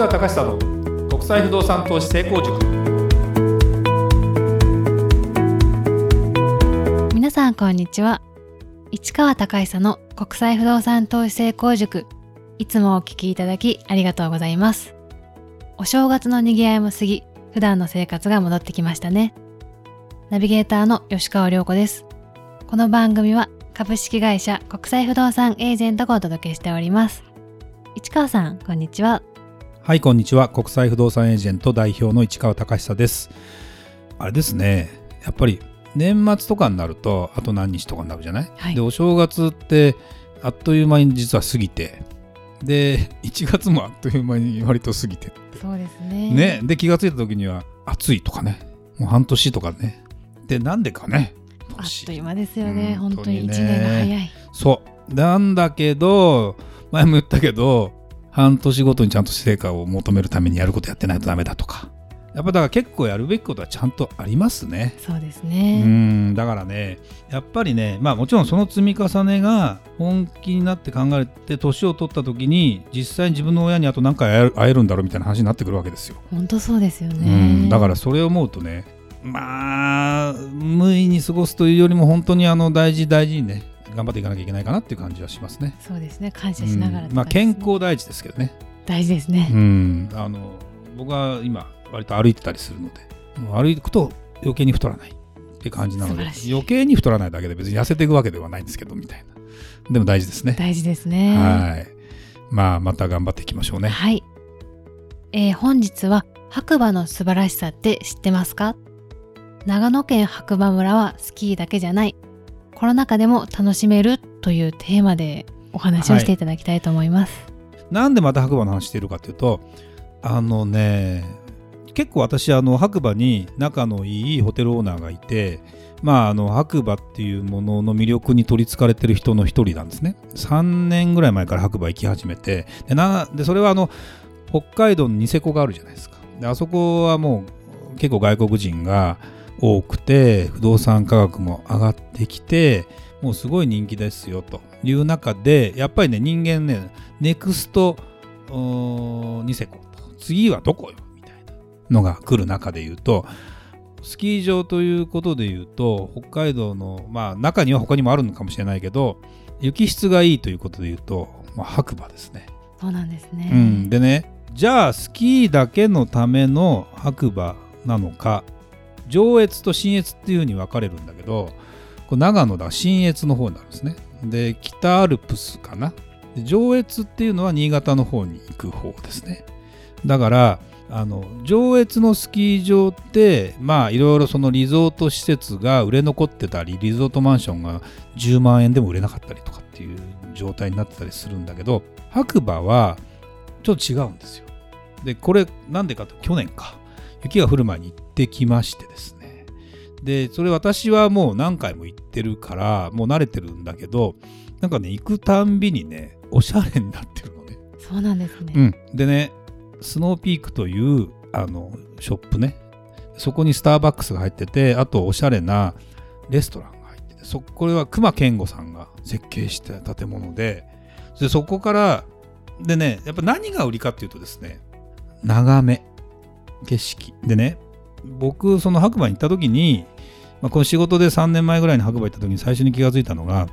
川隆久の国際不動産投資成功塾。皆さんこんにちは。市川隆久の国際不動産投資成功塾。いつもお聞きいただきありがとうございます。お正月の賑わいも過ぎ普段の生活が戻ってきましたね。ナビゲーターの吉川良子です。この番組は株式会社国際不動産エージェントがお届けしております。市川さんこんにちは。はいこんにちは。国際不動産エージェント代表の市川隆久です。あれですね。やっぱり年末とかになるとあと何日とかになるじゃない、はい。でお正月ってあっという間に実は過ぎてで1月もあっという間に割と過ぎてそうですね。ね。で気がついた時には暑いとかね。もう半年とかね。でなんでかね。あっという間ですよね、うん本当に本当にね一年が早い。そう。なんだけど前も言ったけど半年ごとにちゃんと成果を求めるためにやることやってないとダメだとかやっぱだから結構やるべきことはちゃんとありますね。そうですうね、んだからねやっぱりねまあもちろんその積み重ねが本気になって考えて年を取った時に実際に自分の親にあと何回会えるんだろうみたいな話になってくるわけですよ。本当そうですようねんだからそれを思うとねまあ無意に過ごすというよりも本当にあの大事大事にね頑張っていかなきゃいけないかなっていう感じはしますね。そうですね。感謝しながら、うん。まあ健康大事ですけどね。大事ですね、うん、あの僕は今割と歩いてたりするので歩くと余計に太らないって感じなので余計に太らないだけで別に痩せていくわけではないんですけどみたいな。でも大事ですね。大事ですね。はい。まあまた頑張っていきましょうね。はい、えー本日は白馬の素晴らしさって知ってますか？長野県白馬村はスキーだけじゃないコロナ禍でも楽しめるというテーマでお話をしていただきたいと思います、なんでまた白馬の話しているかというとあのね結構私あの白馬に仲のいいホテルオーナーがいてまああの白馬っていうものの魅力に取りつかれてる人の一人なんですね。3年ぐらい前から白馬行き始めてでなでそれはあの北海道のニセコがあるじゃないですか。であそこはもう結構外国人が多くて不動産価格も上がってきてもうすごい人気ですよと。いう中でやっぱりね人間ねネクストニセコと。次はどこよ？みたいなのが来る中で言うとスキー場ということで言うと北海道のまあ中には他にもあるのかもしれないけど雪質がいいということで言うと、まあ、白馬ですね。そうなんですね、うん、でねじゃあスキーだけのための白馬なのか上越と信越っていうふうに分かれるんだけどこれ長野だ信越の方になるんですね。で北アルプスかな。上越っていうのは新潟の方に行く方ですね。だからあの上越のスキー場ってまあいろいろそのリゾート施設が売れ残ってたりリゾートマンションが10万円でも売れなかったりとかっていう状態になってたりするんだけど白馬はちょっと違うんですよ。でこれなんでかと去年か。雪が降る前に行ってきましてですね。でそれ私はもう何回も行ってるからもう慣れてるんだけどなんかね行くたんびにねおしゃれになってるのね。そうなんですね、うん、でねスノーピークというあのショップね。そこにスターバックスが入っててあとおしゃれなレストランが入っててそこれは隈研吾さんが設計した建物ででそこからでねやっぱ何が売りかっていうとですね眺め景色。でね僕その白馬に行った時に、まあ、この仕事で3年前ぐらいに白馬行った時に最初に気がついたのが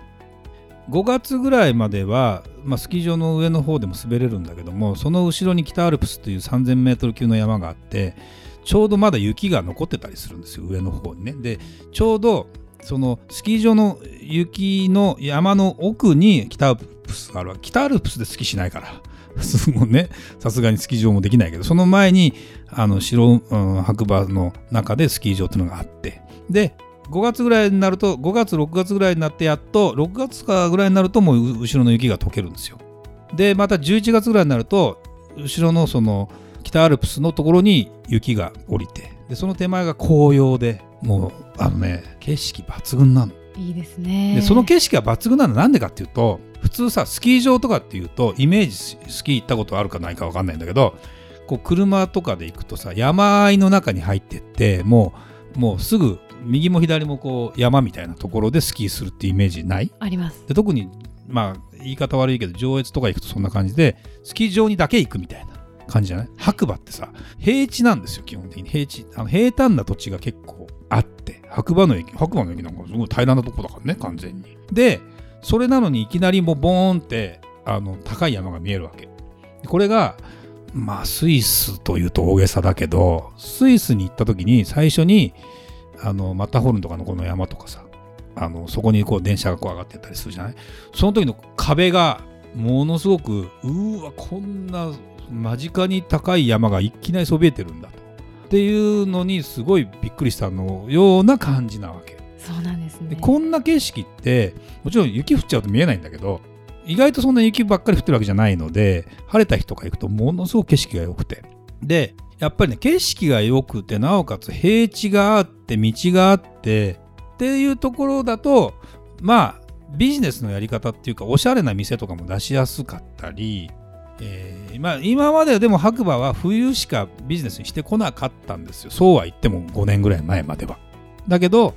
5月ぐらいまでは、まあ、スキー場の上の方でも滑れるんだけどもその後ろに北アルプスという 3000m 級の山があってちょうどまだ雪が残ってたりするんですよ上の方にね。でちょうどそのスキー場の雪の山の奥に北アルプスがあるわ北アルプスでスキーしないから。もね。さすがにスキー場もできないけどその前にあの白、うん、白馬の中でスキー場っていうのがあって。で5月ぐらいになると5月6月ぐらいになってやっと6月かぐらいになるともう後ろの雪が溶けるんですよ。でまた11月ぐらいになると後ろのその北アルプスのところに雪が降りて。でその手前が紅葉でもうあのね景色抜群なの。いいですね。でその景色が抜群なのはなんでかっていうと普通さスキー場とかっていうとイメージスキー行ったことあるかないか分かんないんだけどこう車とかで行くとさ山あいの中に入ってってもうもうすぐ右も左もこう山みたいなところでスキーするってイメージない？あります。で特にまあ言い方悪いけど上越とか行くとそんな感じでスキー場にだけ行くみたいな感じじゃない？白馬ってさ平地なんですよ基本的に。平地あの平坦な土地が結構あって白馬の駅白馬の駅なんかすごい平らなとこだからね完全に。でそれなのにいきなりもうボーンってあの高い山が見えるわけ。これがまあスイスというと大げさだけどスイスに行った時に最初にあのマッターホルンとかのこの山とかさあのそこにこう電車がこう上がってったりするじゃない？その時の壁がものすごくうわこんな間近に高い山がいきなりそびえてるんだっていうのにすごいびっくりしたのような感じなわけ。そうなんですね。でこんな景色ってもちろん雪降っちゃうと見えないんだけど意外とそんな雪ばっかり降ってるわけじゃないので晴れた日とか行くとものすごく景色が良くて。でやっぱりね景色が良くてなおかつ平地があって道があってっていうところだとまあビジネスのやり方っていうかおしゃれな店とかも出しやすかったり、えーまあ、今まではでも白馬は冬しかビジネスにしてこなかったんですよ。そうは言っても5年ぐらい前までは。だけど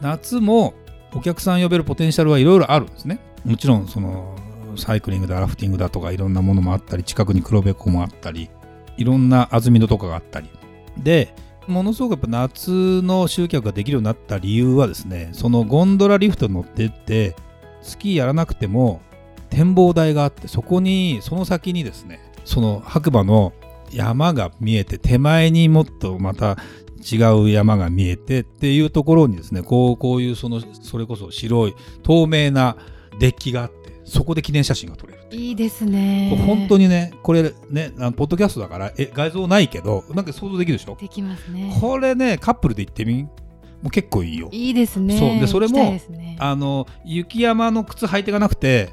夏もお客さん呼べるポテンシャルはいろいろあるんですね。もちろんそのサイクリングだラフティングだとかいろんなものもあったり近くに黒部湖もあったりいろんな安曇野とかがあったり。でものすごくやっぱ夏の集客ができるようになった理由はですねそのゴンドラリフトに乗ってってスキーやらなくても展望台があってそこにその先にですねその白馬の山が見えて手前にもっとまた違う山が見えてっていうところにですねこうこういうそのそれこそ白い透明なデッキがあってそこで記念写真が撮れるいいですね。本当にねこれねあのポッドキャストだからえ画像ないけどなんか想像できるでしょ？できますね。これねカップルで行ってみもう結構いいよ。いいですね。そう。でそれもね。あの雪山の靴履いていかなくて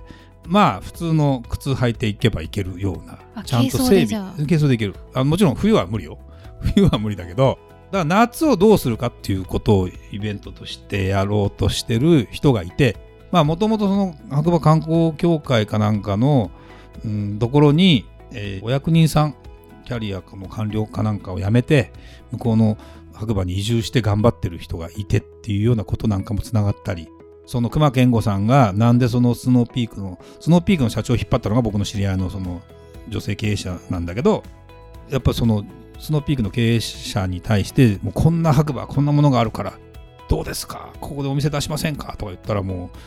まあ普通の靴履いていけばいけるようなあちゃんと整備軽装できる。あもちろん冬は無理よ。冬は無理だけどだから夏をどうするかっていうことをイベントとしてやろうとしてる人がいてまあもともとその白馬観光協会かなんかの、うん、ところに、えーお役人さんキャリアの官僚かなんかを辞めて向こうの白馬に移住して頑張ってる人がいてっていうようなことなんかもつながったりその熊健吾さんがなんでそのスノーピークのスノーピークの社長を引っ張ったのが僕の知り合いのその女性経営者なんだけどやっぱそのスノーピークの経営者に対してもうこんな白馬こんなものがあるからどうですか？ここでお店出しませんか？とか言ったらもう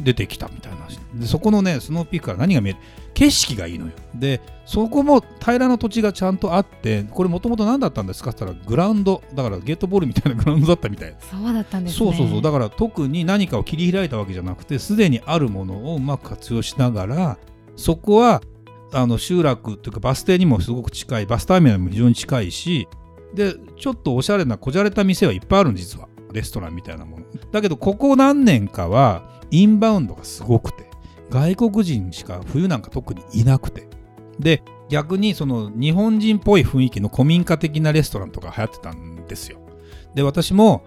出てきたみたいな話。でそこのねスノーピークから何が見える？景色がいいのよ。でそこも平らな土地がちゃんとあってこれもともと何だったんですか？って言ったらグラウンド。だからゲートボールみたいな グラウンドだったみたい。そうだったんですね。そうそうそう。だから特に何かを切り開いたわけじゃなくてすでにあるものをうまく活用しながらそこはあの集落っていうかバス停にもすごく近いバスターミナルも非常に近いしでちょっとおしゃれなこじゃれた店はいっぱいあるの実は。レストランみたいなもの。だけどここ何年かはインバウンドがすごくて外国人しか冬なんか特にいなくて。で逆にその日本人っぽい雰囲気の古民家的なレストランとか流行ってたんですよ。で私も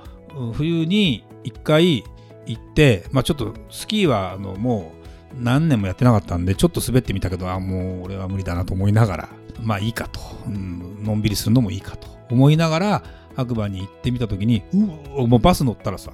冬に1回行って、まあ、ちょっとスキーはあのもう何年もやってなかったんでちょっと滑ってみたけどあもう俺は無理だなと思いながらまあいいかと、うんのんびりするのもいいかと思いながら白馬に行ってみた時にうおもうバス乗ったらさ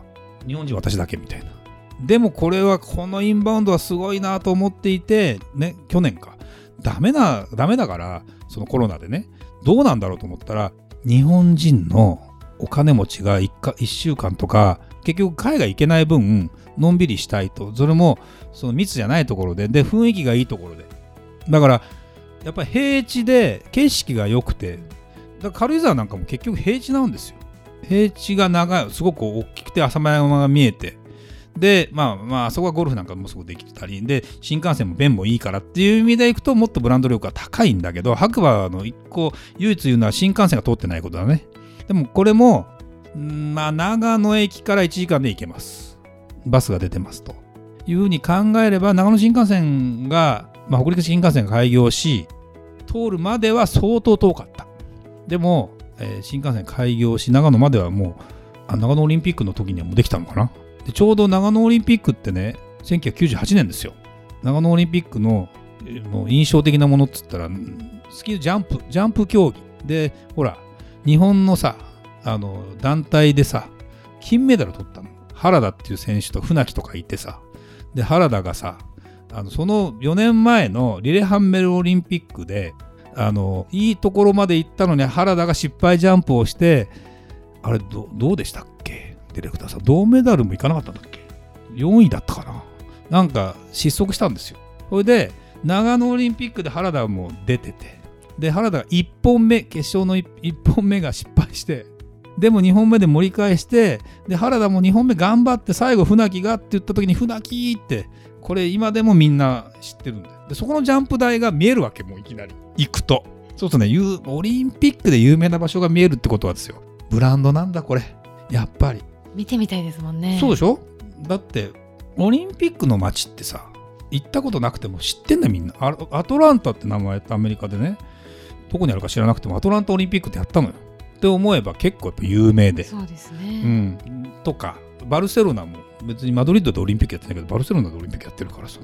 日本人私だけみたいな。でもこれはこのインバウンドはすごいなと思っていてね去年か。ダメなダメだからそのコロナでねどうなんだろうと思ったら日本人のお金持ちが 1, か1週間とか結局海外行けない分のんびりしたいと。それもその密じゃないところでで雰囲気がいいところで。だからやっぱり平地で景色が良くてだ軽井沢なんかも結局平地なんですよ。平地が長いすごく大きくて浅間山が見えて。でまあまあそこはゴルフなんかもすごくできたりで新幹線も便もいいからっていう意味でいくともっとブランド力が高いんだけど白馬の一個唯一言うのは新幹線が通ってないことだね。でもこれもまあ長野駅から1時間で行けます。バスが出てますと。いうふうに考えれば長野新幹線が、まあ、北陸新幹線が開業し通るまでは相当遠かった。でも、えー新幹線開業し長野まではもうあ長野オリンピックの時にはもうできたのかな。でちょうど長野オリンピックってね1998年ですよ。長野オリンピックのもう印象的なものっつったらスキージャンプジャンプ競技。でほら日本のさあの団体でさ金メダル取ったの。原田っていう選手と船木とかいてさで原田がさあのその4年前のリレハンメルオリンピックであのいいところまで行ったのに原田が失敗ジャンプをしてあれどどうでしたっけ？ディレクターさん銅メダルもいかなかったんだっけ？4位だったかな？なんか失速したんですよ。それで長野オリンピックで原田も出ててで原田が1本目決勝の 1, 1本目が失敗してでも2本目で盛り返してで原田も2本目頑張って最後船木がって言った時に船木ってこれ今でもみんな知ってるんだよ。でそこのジャンプ台が見えるわけもういきなり。行くと。そうするとねオリンピックで有名な場所が見えるってことはですよ。ブランドなんだこれ。やっぱり。見てみたいですもんね。そうでしょ？だってオリンピックの街ってさ行ったことなくても知ってんだよみんな。アトランタって名前ってアメリカでね。どこにあるか知らなくてもアトランタオリンピックってやったのよ。って思えば結構やっぱ有名で。そうですね、うん、とかバルセロナも別にマドリッドでオリンピックやってないけどバルセロナでオリンピックやってるからさ。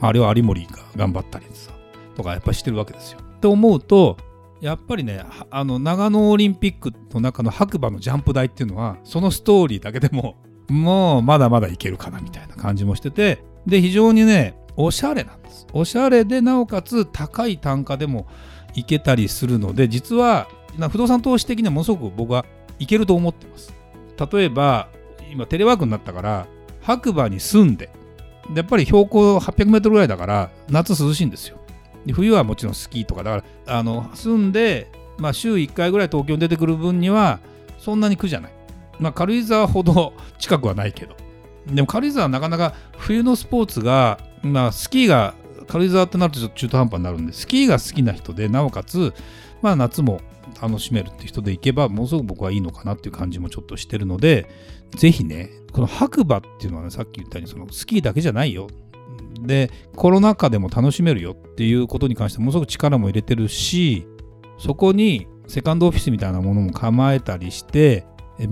あれは有森が頑張ったりさ。とかやっぱりしてるわけですよ。って思うとやっぱりねあの長野オリンピックの中の白馬のジャンプ台っていうのはそのストーリーだけでも もうまだまだいけるかなみたいな感じもしててで非常にねおしゃれなんです。おしゃれでなおかつ高い単価でもいけたりするので実は不動産投資的にはものすごく僕はいけると思ってます。例えば今テレワークになったから白馬に住んでやっぱり標高800メートルぐらいだから夏涼しいんですよ。で冬はもちろんスキーとかだからあの住んで、まあ、週1回ぐらい東京に出てくる分にはそんなに苦じゃない、まあ、軽井沢ほど近くはないけど。でも軽井沢はなかなか冬のスポーツが、まあ、スキーが軽井沢ってなるとちょっと中途半端になるんでスキーが好きな人でなおかつ、まあ、夏も楽しめるって人でいけばものすごく僕はいいのかなっていう感じもちょっとしてるのでぜひねこの白馬っていうのはねさっき言ったようにそのスキーだけじゃないよ。でコロナ禍でも楽しめるよっていうことに関してものすごく力も入れてるしそこにセカンドオフィスみたいなものも構えたりして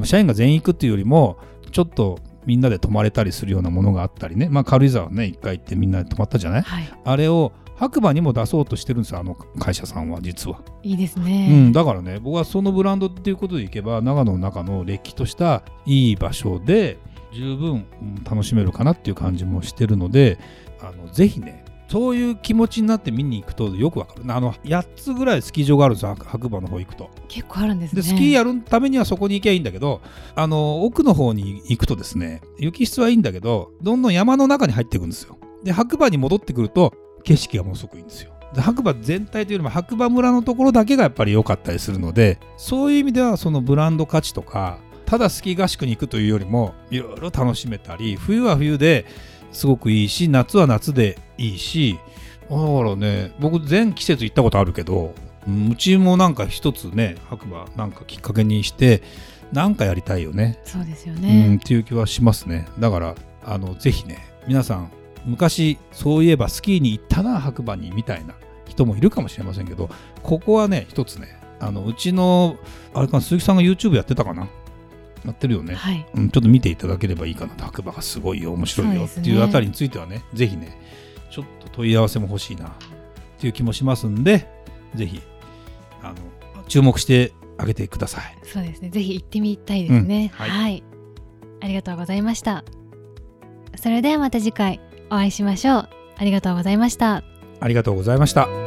社員が全員行くっていうよりもちょっとみんなで泊まれたりするようなものがあったりね、まあ、軽井沢ね一回行ってみんなで泊まったじゃない、はい、あれを白馬にも出そうとしてるんですよあの会社さんは実は。いいですね、うん、だからね僕はそのブランドっていうことでいけば長野の中のれっきとしたいい場所で十分楽しめるかなっていう感じもしてるのであのぜひねそういう気持ちになって見に行くとよくわかる。あの8つぐらいスキー場があるんですよ白馬の方行くと。結構あるんですね。でスキーやるためにはそこに行けばいいんだけどあの奥の方に行くとですね雪質はいいんだけどどんどん山の中に入っていくんですよ。で白馬に戻ってくると景色がものすごくいいんですよ。白馬全体というよりも白馬村のところだけがやっぱり良かったりするのでそういう意味ではそのブランド価値とかただスキー合宿に行くというよりもいろいろ楽しめたり冬は冬ですごくいいし夏は夏でいいしだからね僕全季節行ったことあるけどうちもなんか一つね白馬なんかきっかけにしてなんかやりたいよね。そうですよね、うん、っていう気はしますね。だからあのぜひね皆さん昔そういえばスキーに行ったな白馬にみたいな人もいるかもしれませんけどここはね一つねあのうちのあれかな鈴木さんが YouTube やってたかなやってるよね、はい、うん、ちょっと見ていただければいいかな。と白馬がすごいよ面白いよ。っていうあたりについてはねねぜひねちょっと問い合わせも欲しいな。っていう気もしますんでぜひあの注目してあげてください。そうですね。ぜひ行ってみたいですね、うん、はい、はい、ありがとうございました。それではまた次回お会いしましょう。ありがとうございました。ありがとうございました